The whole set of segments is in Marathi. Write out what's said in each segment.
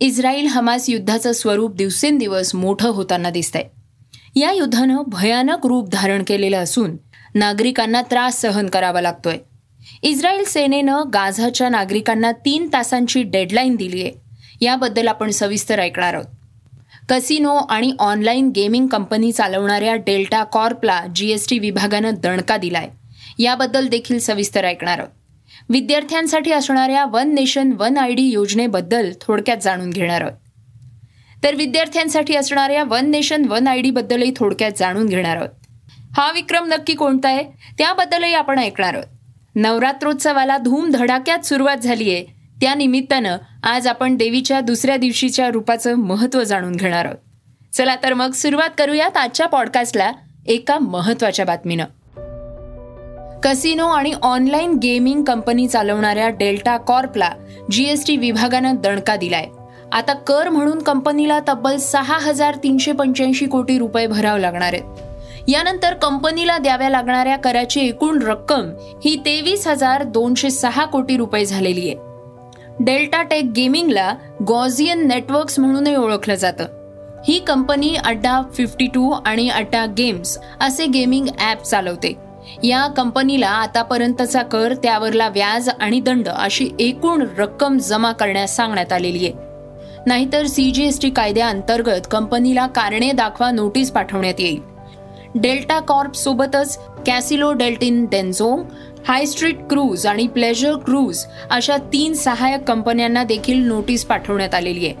इस्रायल हमास युद्धाचं स्वरूप दिवसेंदिवस मोठं होताना दिसतंय. या युद्धानं भयानक रूप धारण केलेलं असून नागरिकांना त्रास सहन करावा लागतोय. इस्रायल सेनेनं गाझाच्या नागरिकांना तीन तासांची डेडलाईन दिली आहे. याबद्दल आपण सविस्तर ऐकणार आहोत. कसिनो आणि ऑनलाईन गेमिंग कंपनी चालवणाऱ्या डेल्टा कॉर्पला जीएसटी विभागानं दणका दिलाय. याबद्दल देखील सविस्तर ऐकणार आहोत. विद्यार्थ्यांसाठी असणाऱ्या one nation one I D योजनेबद्दल थोडक्यात जाणून घेणार आहोत. तर विद्यार्थ्यांसाठी असणाऱ्या वन नेशन वन आय बद्दलही थोडक्यात जाणून घेणार आहोत. हा विक्रम नक्की कोणता आहे? त्याबद्दलही आपण ऐकणार आहोत. नवरात्रोत्सवाला धूम धडाक्यात सुरुवात झाली आहे त्या निमित्तानं आज आपण देवीच्या दुसऱ्या दिवशीच्या रूपाचं महत्त्व जाणून घेणार आहोत. चला तर मग सुरुवात करूयात आजच्या पॉडकास्टला एका महत्त्वाच्या बातमीनं. कसिनो आणि ऑनलाईन गेमिंग कंपनी चालवणाऱ्या डेल्टा कॉर्पला जीएसटी विभागानं दणका दिलाय. आता कर म्हणून कंपनीला तब्बल सहा हजार तीनशे पंच्याऐंशी कोटी रुपये भरावे लागणार आहेत. यानंतर कंपनीला द्याव्या लागणाऱ्या कराची एकूण रक्कम ही तेवीस हजार दोनशे सहा कोटी रुपये झालेली आहे. डेल्टा टेक गेमिंगला गॉझियन नेटवर्क्स म्हणूनही ओळखलं जातं. ही कंपनी अड्डा फिफ्टी टू आणि अड्डा गेम्स असे गेमिंग ॲप चालवते. या कंपनीला आतापर्यंतचा कर त्यावरला व्याज आणि दंड अशी एकूण रक्कम जमा करण्यास सांगण्यात आलेली आहे. नाहीतर सीजीएसटी कायद्याअंतर्गत कंपनीला कारणे दाखवा नोटीस पाठवण्यात येईल. डेल्टा कॉर्प सोबतच casino Deltin Denzong high street cruise आणि प्लेजर क्रूज अशा तीन सहाय्यक कंपन्यांना देखील नोटीस पाठवण्यात आलेली आहे.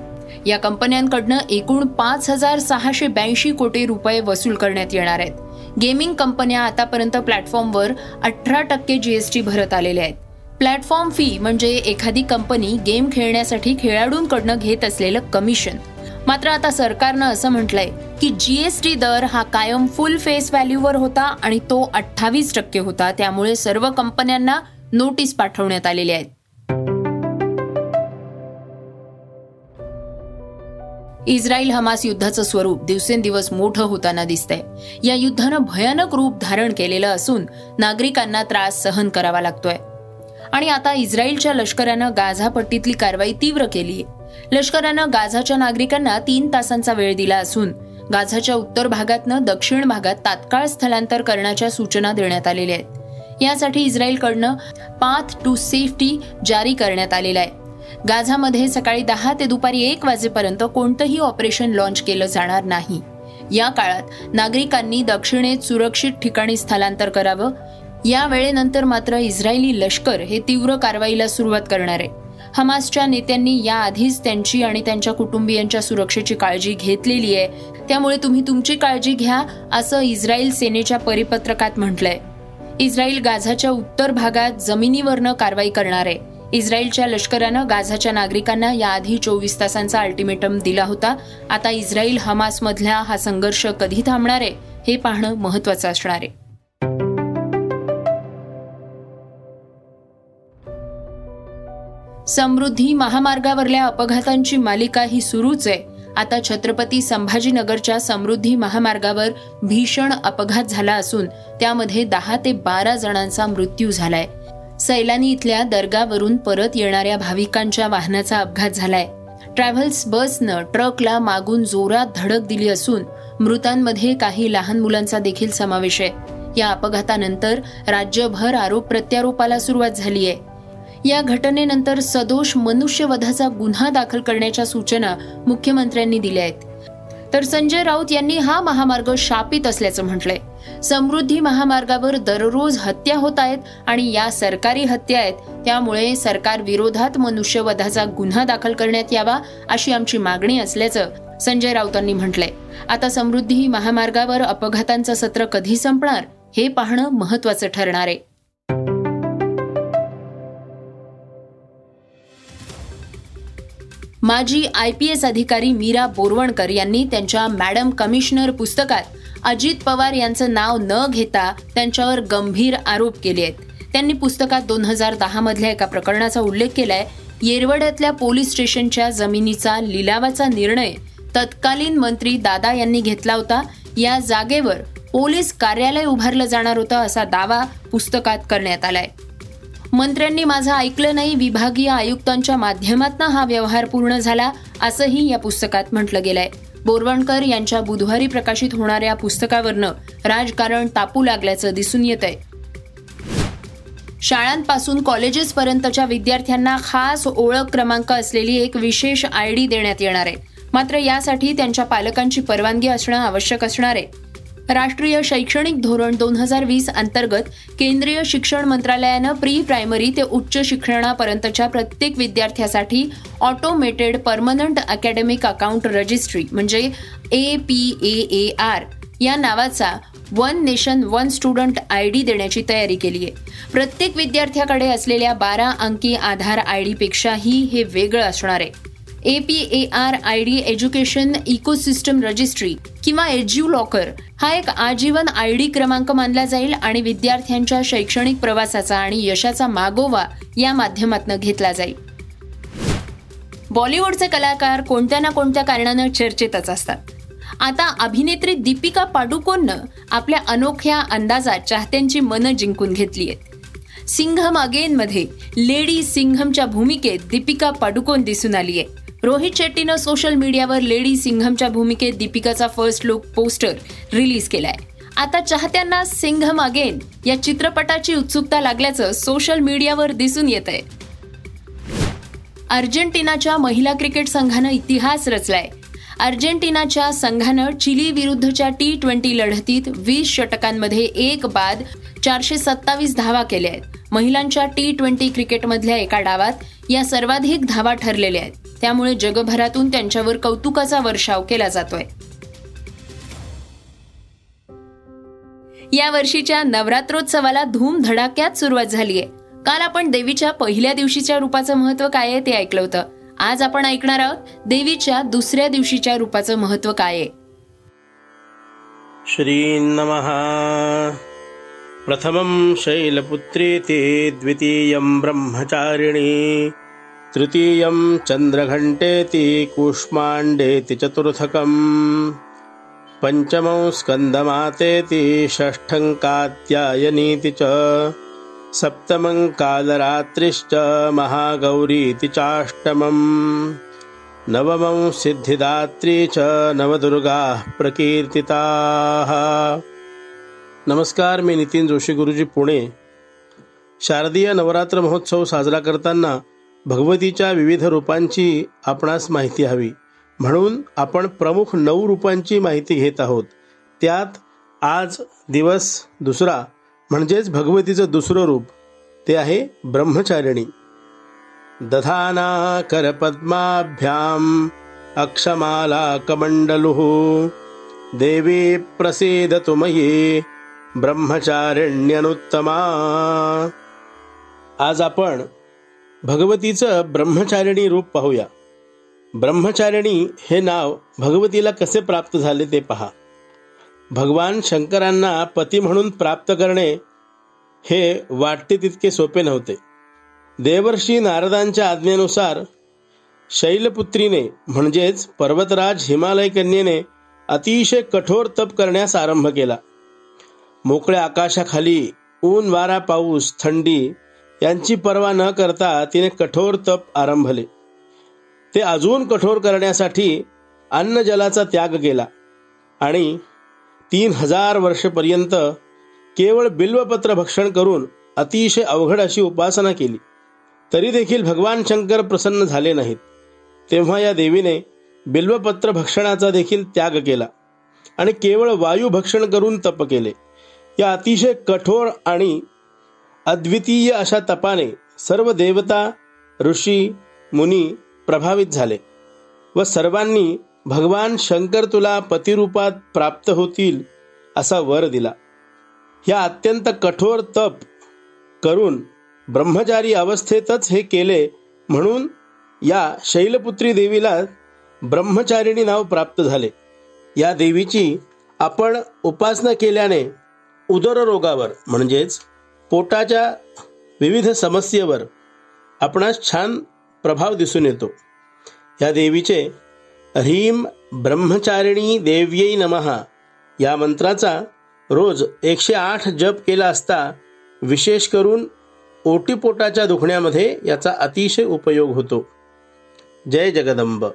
या कंपन्यांकडनं एकूण पाच हजार सहाशे ब्याऐंशी कोटी रुपये वसूल करण्यात येणार आहेत. गेमिंग कंपन्या आतापर्यंत प्लॅटफॉर्मवर अठरा टक्के जीएसटी भरत आलेल्या आहेत. प्लॅटफॉर्म फी म्हणजे एखादी कंपनी गेम खेळण्यासाठी खेळाडूंकडनं घेत असलेलं कमिशन. मात्र आता सरकारनं असं म्हटलंय की जीएसटी दर हा कायम फुल फेस व्हॅल्यूवर होता आणि तो अठ्ठावीस टक्के होता त्यामुळे सर्व कंपन्यांना नोटीस पाठवण्यात आलेल्या आहेत. इस्रायल हमास युद्धाचं स्वरूप दिवसेंदिवस मोठं होताना दिसतंय. या युद्धानं भयानक रूप धारण केलेलं असून नागरिकांना त्रास सहन करावा लागतोय. आणि आता इस्रायलच्या लष्करानं गाझा पट्टीतली कारवाई तीव्र केली लष्करानं गाझाच्या नागरिकांना तीन तासांचा वेळ दिला असून गाझाच्या उत्तर भागातनं दक्षिण भागात तात्काळ स्थलांतर करण्याच्या सूचना देण्यात आलेल्या आहेत. यासाठी इस्रायलकडनं पाथ टू सेफ्टी जारी करण्यात आलेला आहे. गाझामध्ये सकाळी दहा ते दुपारी एक वाजेपर्यंत कोणतंही ऑपरेशन लॉन्च केलं जाणार नाही. या काळात नागरिकांनी दक्षिणेत सुरक्षित ठिकाणी स्थलांतर करावं. या वेळेनंतर मात्र इस्रायली लष्कर हे तीव्र कारवाईला सुरुवात करणार आहे. हमासच्या नेत्यांनी याआधीच त्यांची आणि त्यांच्या कुटुंबियांच्या सुरक्षेची काळजी घेतलेली आहे. त्यामुळे तुम्ही तुमची काळजी घ्या असं इस्रायल सेनेच्या परिपत्रकात म्हटलंय. इस्रायल गाझाच्या उत्तर भागात जमिनीवरनं कारवाई करणार आहे. इस्रायलच्या लष्करानं गाझाच्या नागरिकांना याआधी चोवीस तासांचा अल्टिमेटम दिला होता. आता इस्रायल हमासमधल्या हा संघर्ष कधी थांबणार आहे हे पाहणं महत्वाचं असणार आहे. समृद्धी महामार्गावरल्या अपघातांची मालिका ही सुरूच आहे. आता छत्रपती संभाजीनगरच्या समृद्धी महामार्गावर भीषण अपघात झाला असून त्यामध्ये दहा ते बारा जणांचा मृत्यू झालाय. सैलानी इथल्या दर्गावरून परत येणाऱ्या भाविकांच्या वाहनाचा अपघात झालाय. ट्रॅव्हल्स बसनं ट्रकला मागून जोरात धडक दिली असून मृतांमध्ये काही लहान मुलांचा देखील समावेश आहे. या अपघातानंतर राज्यभर आरोप प्रत्यारोपाला सुरुवात झाली आहे. या घटनेनंतर सदोष मनुष्यवधाचा गुन्हा दाखल करण्याच्या सूचना मुख्यमंत्र्यांनी दिल्या आहेत. तर संजय राऊत यांनी हा महामार्ग शापित असल्याचं म्हटलंय. समृद्धी महामार्गावर दररोज हत्या होत आहेत आणि या सरकारी हत्या आहेत. त्यामुळे सरकार विरोधात मनुष्यवधाचा गुन्हा दाखल करण्यात यावा अशी आमची मागणी असल्याचं संजय राऊतांनी म्हटलंय. आता समृद्धी महामार्गावर अपघातांचं सत्र कधी संपणार हे पाहणं महत्वाचं ठरणार आहे. माजी आय पी एस अधिकारी मीरा बोरवणकर यांनी त्यांच्या मॅडम कमिशनर पुस्तकात अजित पवार यांचं नाव न घेता त्यांच्यावर गंभीर आरोप केले आहेत. त्यांनी पुस्तकात दोन हजार दहा मधल्या एका प्रकरणाचा उल्लेख केलाय. येरवड्यातल्या पोलीस स्टेशनच्या जमिनीचा लिलावाचा निर्णय तत्कालीन मंत्री दादा यांनी घेतला होता. या जागेवर पोलीस कार्यालय उभारलं जाणार होतं असा दावा पुस्तकात करण्यात आलाय. मंत्र्यांनी माझं ऐकलं नाही विभागीय आयुक्तांच्या माध्यमातून हा व्यवहार पूर्ण झाला असंही या पुस्तकात म्हटलं गेलंय. बोरवणकर यांच्या बुधवारी प्रकाशित होणाऱ्या पुस्तकावरनं राजकारण तापू लागल्याचं दिसून येत आहे शाळांपासून कॉलेजेसपर्यंतच्या विद्यार्थ्यांना खास ओळख क्रमांक असलेली एक विशेष आय डी देण्यात येणार आहे. मात्र यासाठी त्यांच्या पालकांची परवानगी असणं आवश्यक असणार आहे. राष्ट्रीय शैक्षणिक धोरण दोन हजार वीस अंतर्गत केंद्रीय शिक्षण मंत्रालयानं प्री प्रायमरी ते उच्च शिक्षणापर्यंतच्या प्रत्येक विद्यार्थ्यासाठी automated permanent academic account registry म्हणजे ए पी ए आर या नावाचा one nation one student I D देण्याची तयारी केली आहे. प्रत्येक विद्यार्थ्याकडे असलेल्या बारा अंकी आधार आय डीपेक्षाही हे वेगळं असणार आहे. A P A R I D education ecosystem registry किंवा एज्यू लॉकर हा एक आजीवन आय डी क्रमांक मानला जाईल आणि विद्यार्थ्यांच्या शैक्षणिक प्रवासाचा आणि यशाचा मागोवा या माध्यमातून घेतला जाईल. बॉलिवूडचे कलाकार कोणत्या ना कोणत्या कारणानं चर्चेतच असतात. आता अभिनेत्री दीपिका पाडुकोननं आपल्या अनोख्या अंदाजात चाहत्यांची मनं जिंकून घेतली आहेत. सिंघम अगेनमध्ये लेडी सिंघमच्या भूमिकेत दीपिका पाडुकोन दिसून आली आहे. रोहित शेट्टीनं सोशल मीडियावर लेडी सिंघमच्या भूमिकेत दीपिकाचा फर्स्ट लुक पोस्टर रिलीज केलाय. आता चाहत्यांना सिंघम अगेन या चित्रपटाची उत्सुकता लागल्याचं सोशल मीडियावर दिसून येत आहे अर्जेंटिनाच्या महिला क्रिकेट संघानं इतिहास रचलाय. अर्जेंटिनाच्या संघानं चिली विरुद्धच्या टी ट्वेंटी लढतीत वीस षटकांमध्ये एक बाद चारशे सत्तावीस धावा केल्या आहेत. महिलांच्या टी ट्वेंटी क्रिकेटमधल्या एका डावात या सर्वाधिक धावा ठरलेल्या आहेत. त्यामुळे जगभरातून त्यांच्यावर कौतुकाचा वर्षाव केला जातोय. या वर्षीच्या नवरात्रोत्सवाला धूम धडाक्यात सुरुवात झालीय. काल आपण देवीच्या पहिल्या दिवशीच्या रूपाचं महत्त्व काय आहे ते ऐकलं होतं. आज आपण ऐकणार आहोत देवीच्या दुसऱ्या दिवशीच्या रूपाचं महत्त्व काय आहे? श्री नमः. प्रथमं शैलपुत्रीति द्वितीयं ब्रह्मचारिणी तृतीयं चन्द्रघण्टेति कूष्माण्डेति चतुर्थकम् पञ्चमौ स्कन्दमातेति षष्ठं कात्यायनीति च सप्तमं कालरात्रिश्च महागौरीति चाष्टमम्। नवमं सिद्धिदात्री च नवदुर्गाः प्रकीर्तिताः। नमस्कार मी नितीन जोशी गुरुजी पुणे। शारदीय नवरात्र महोत्सव साजरा करताना भगवतीच्या विविध रूपांची आपणास माहिती हवी. म्हणून आपण प्रमुख नऊ रूपांची माहिती घेत आहोत. त्यात आज दिवस दुसरा म्हणजेच भगवतीचं दुसरं रूप ते आहे ब्रह्मचारिणी. दधाना करपद्माभ्याम अक्षमाला कमंडलु देवी प्रसिद तुमयी ब्रह्मचारिण्यनुत्तमा। आज आपण भगवतीचं ब्रह्मचारिणी रूप पाहूया. ब्रह्मचारिणी हे नाव भगवतीला कसे प्राप्त झाले ते पहा. भगवान शंकरांना पती म्हणून प्राप्त करणे हे वाटते तितके सोपे नव्हते. देवर्षी नारदांच्या आज्ञेनुसार शैलपुत्रीने म्हणजेच पर्वतराज हिमालय कन्येने अतिशय कठोर तप करण्यास आरंभ केला. मोकळ्या आकाशाखाली ऊन वारा पाऊस थंडी यांची पर्वा न करता तिने कठोर तप आरंभले. ते अजून कठोर करण्यासाठी अन्न जलाचा त्याग केला आणि तीन हजार वर्षपर्यंत केवळ बिल्वपत्र भक्षण करून अतिशय अवघड अशी उपासना केली. तरी देखील भगवान शंकर प्रसन्न झाले नाहीत. तेव्हा या देवीने बिल्वपत्र भक्षणाचा देखील त्याग केला आणि केवळ वायू भक्षण करून तप केले. या अतिशय कठोर आणि अद्वितीय अशा तपाने सर्व देवता ऋषी मुनी प्रभावित झाले व सर्वांनी भगवान शंकर तुला पतिरूपात प्राप्त होतील असा वर दिला. या अत्यंत कठोर तप करून ब्रह्मचारी अवस्थेतच हे केले म्हणून या शैलपुत्री देवीला ब्रह्मचारिणी नाव प्राप्त झाले. या देवीची आपण उपासना केल्याने उदररोगावर म्हणजेच पोटाच्या विविध समस्येवर आपणास छान प्रभाव दिसून येतो. या देवीचे ह्रीम ब्रह्मचारिणी देव्यै नमहा या मंत्राचा रोज एकशे आठ जप केला असता विशेष करून ओटीपोटाच्या दुखण्यामध्ये याचा अतिशय उपयोग होतो. जय जगदंब.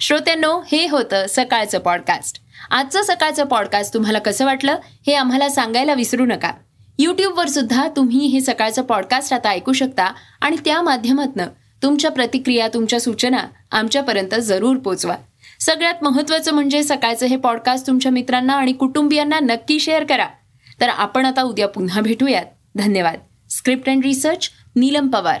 श्रोत्यांनो हे होतं सकाळचं पॉडकास्ट आजचं सकाळचं पॉडकास्ट तुम्हाला कसं वाटलं हे आम्हाला सांगायला विसरू नका. यूट्यूबवर सुद्धा तुम्ही हे सकाळचं पॉडकास्ट आता ऐकू शकता आणि त्या माध्यमातून तुमच्या प्रतिक्रिया तुमच्या सूचना आमच्यापर्यंत जरूर पोचवा. सगळ्यात महत्त्वाचं म्हणजे सकाळचं हे पॉडकास्ट तुमच्या मित्रांना आणि कुटुंबियांना नक्की शेअर करा. तर आपण आता उद्या पुन्हा भेटूयात. धन्यवाद. Script and research Neelam Pawar.